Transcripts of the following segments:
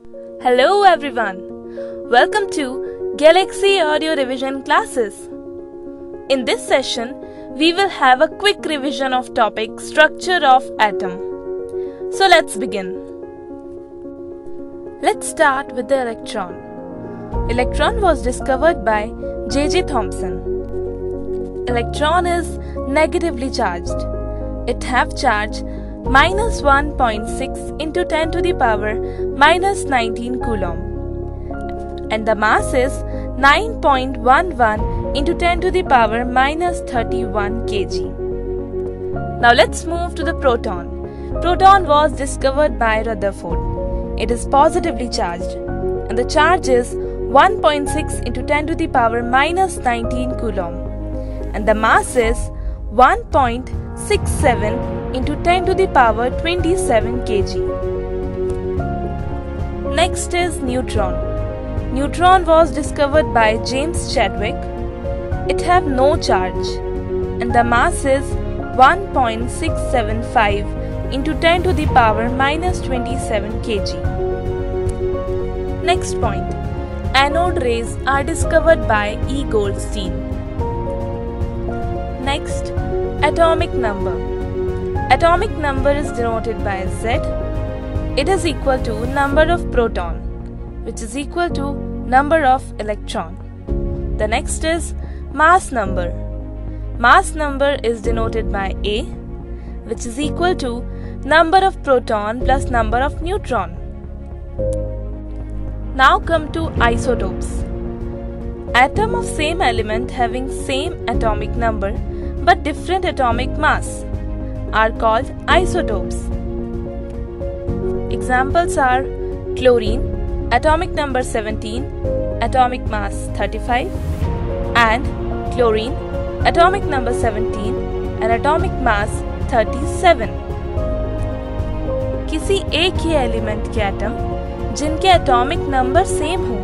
Hello everyone. Welcome to Galaxy Audio Revision classes. In this session, we will have a quick revision of topic structure of atom. So let's begin. Let's start with the electron. Electron was discovered by J.J. Thomson. Electron is negatively charged. It have charge minus 1.6 into 10 to the power minus 19 coulomb and the mass is 9.11 into 10 to the power minus 31 kg. Now let's move to the proton. Proton was discovered by Rutherford. It is positively charged and the charge is 1.6 into 10 to the power minus 19 coulomb and the mass is 1.67 into 10 to the power 27 kg. Next is neutron. Neutron was discovered by James Chadwick. It have no charge and the mass is 1.675 into 10 to the power minus 27 kg. Next point. Anode rays are discovered by E. Goldstein. Next, atomic number. Atomic number is denoted by Z. It is equal to number of proton which is equal to number of electron. The next is mass number. Mass number is denoted by A which is equal to number of proton plus number of neutron. Now come to isotopes. Atom of same element having same atomic number but different atomic mass are called isotopes. Examples are chlorine, atomic number 17, atomic mass 35, and chlorine, atomic number 17, and atomic mass 37. किसी एक ही element के atom जिनके atomic number same हो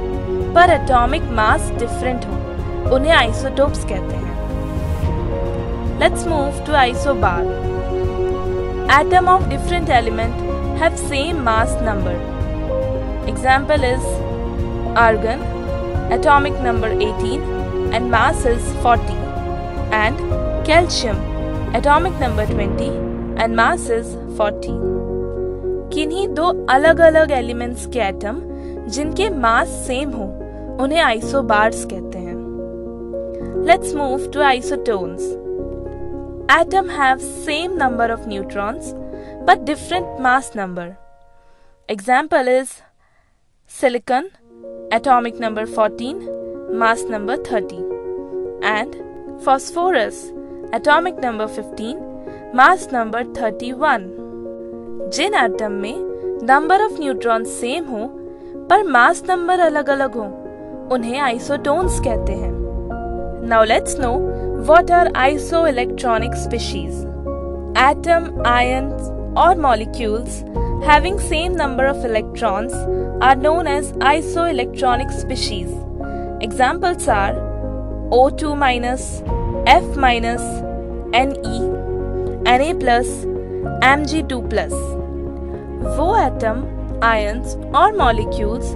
पर atomic mass different हो उन्हें isotopes कहते हैं let's move to isobar atom of different element have same mass number. Example is argon, atomic number 18 and mass is 40 and calcium, atomic number 20 and mass is 40. किन्हीं दो अलग अलग elements के atom जिनके मास सेम हो उन्हें isobars कहते हैं let's move to isotones atom have same number of neutrons but different mass number. Example is silicon atomic number 14 mass number 30 and phosphorus atomic number 15 mass number 31 जिन atom में number of neutron same हो पर mass number अलग अलग हो उन्हें isotones कहते हैं now let's know What are isoelectronic species? Atom, ions or molecules having same number of electrons are known as isoelectronic species. Examples are O2 minus, F minus, Ne, Na plus, Mg2 plus. वो atom ions और molecules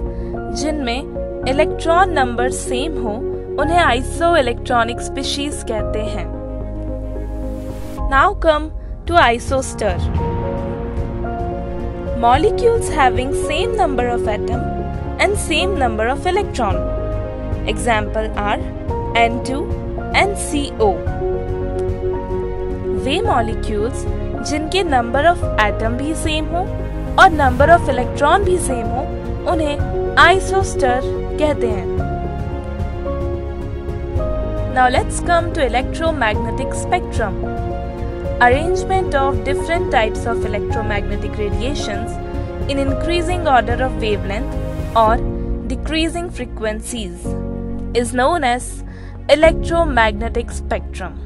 जिनमें electron number same हो उन्हें iso electronic species कहते हैं। Now come to isostere molecules having same number of atom and same number of electron example are N two N C O way molecules जिनके number of atom भी same हो और number of electron भी same हो, उन्हें isoster कहते हैं। Now let's come to electromagnetic spectrum. Arrangement of different types of electromagnetic radiations in increasing order of wavelength or decreasing frequencies is known as electromagnetic spectrum.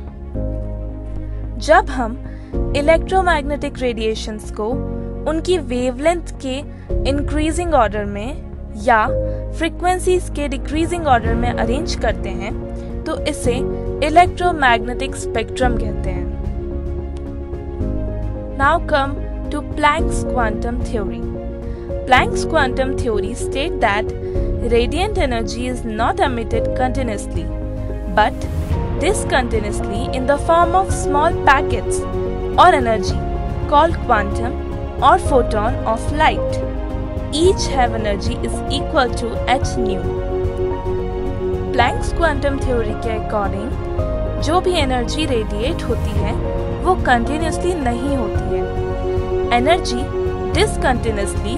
जब हम electromagnetic radiations को उनकी wavelength के increasing order में या frequencies के decreasing order में arrange करते हैं तो इसे इलेक्ट्रोमैग्नेटिक स्पेक्ट्रम कहते हैं now come to planks quantum theory Planck's quantum theory states that radiant energy is not emitted continuously, but discontinuously in the form of small packets or energy called quantum or photon of light. Each have energy is equal to h nu. Planck's quantum theory के according जो भी energy radiate होती है, वो continuously नहीं होती है। Energy discontinuously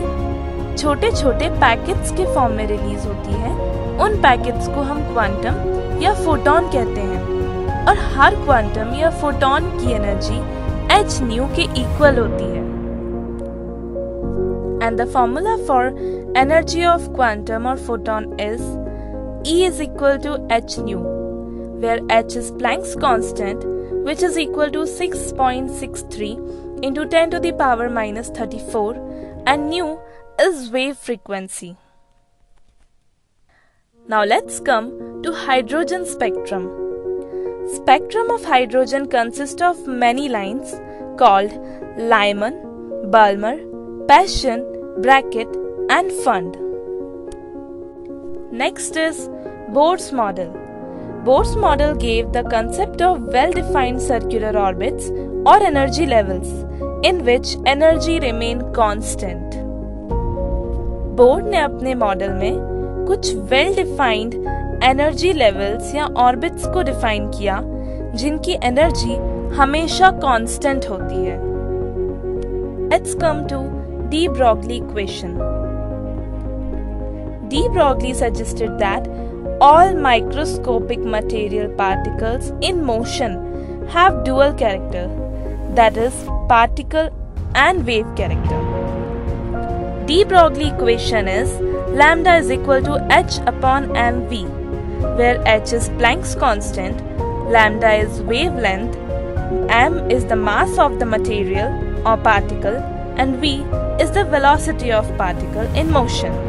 छोटे छोटे पैकेट्स के फॉर्म में रिलीज़ होती है। उन पैकेट्स को हम क्वांटम या फोटोन कहते हैं और हर क्वांटम या फोटोन की एनर्जी एच न्यू के इक्वल होती है। And the formula for energy of quantum और photon is E is equal to h nu, where h is Planck's constant, which is equal to 6.63 into 10 to the power minus 34, and nu is wave frequency. Now let's come to hydrogen spectrum. Spectrum of hydrogen consists of many lines called Lyman, Balmer, Paschen, Brackett and Pfund. Next is Bohr's model. Bohr's model gave the concept of well-defined circular orbits or energy levels in which energy remain constant. Bohr ने अपने model में कुछ well defined energy levels या orbits को define किया जिनकी energy हमेशा constant होती है let's come to de Broglie equation de Broglie suggested that all microscopic material particles in motion have dual character that is particle and wave character de Broglie equation is lambda is equal to h upon mv, where h is Planck's constant, lambda is wavelength, m is the mass of the material or particle, and v is the velocity of particle in motion.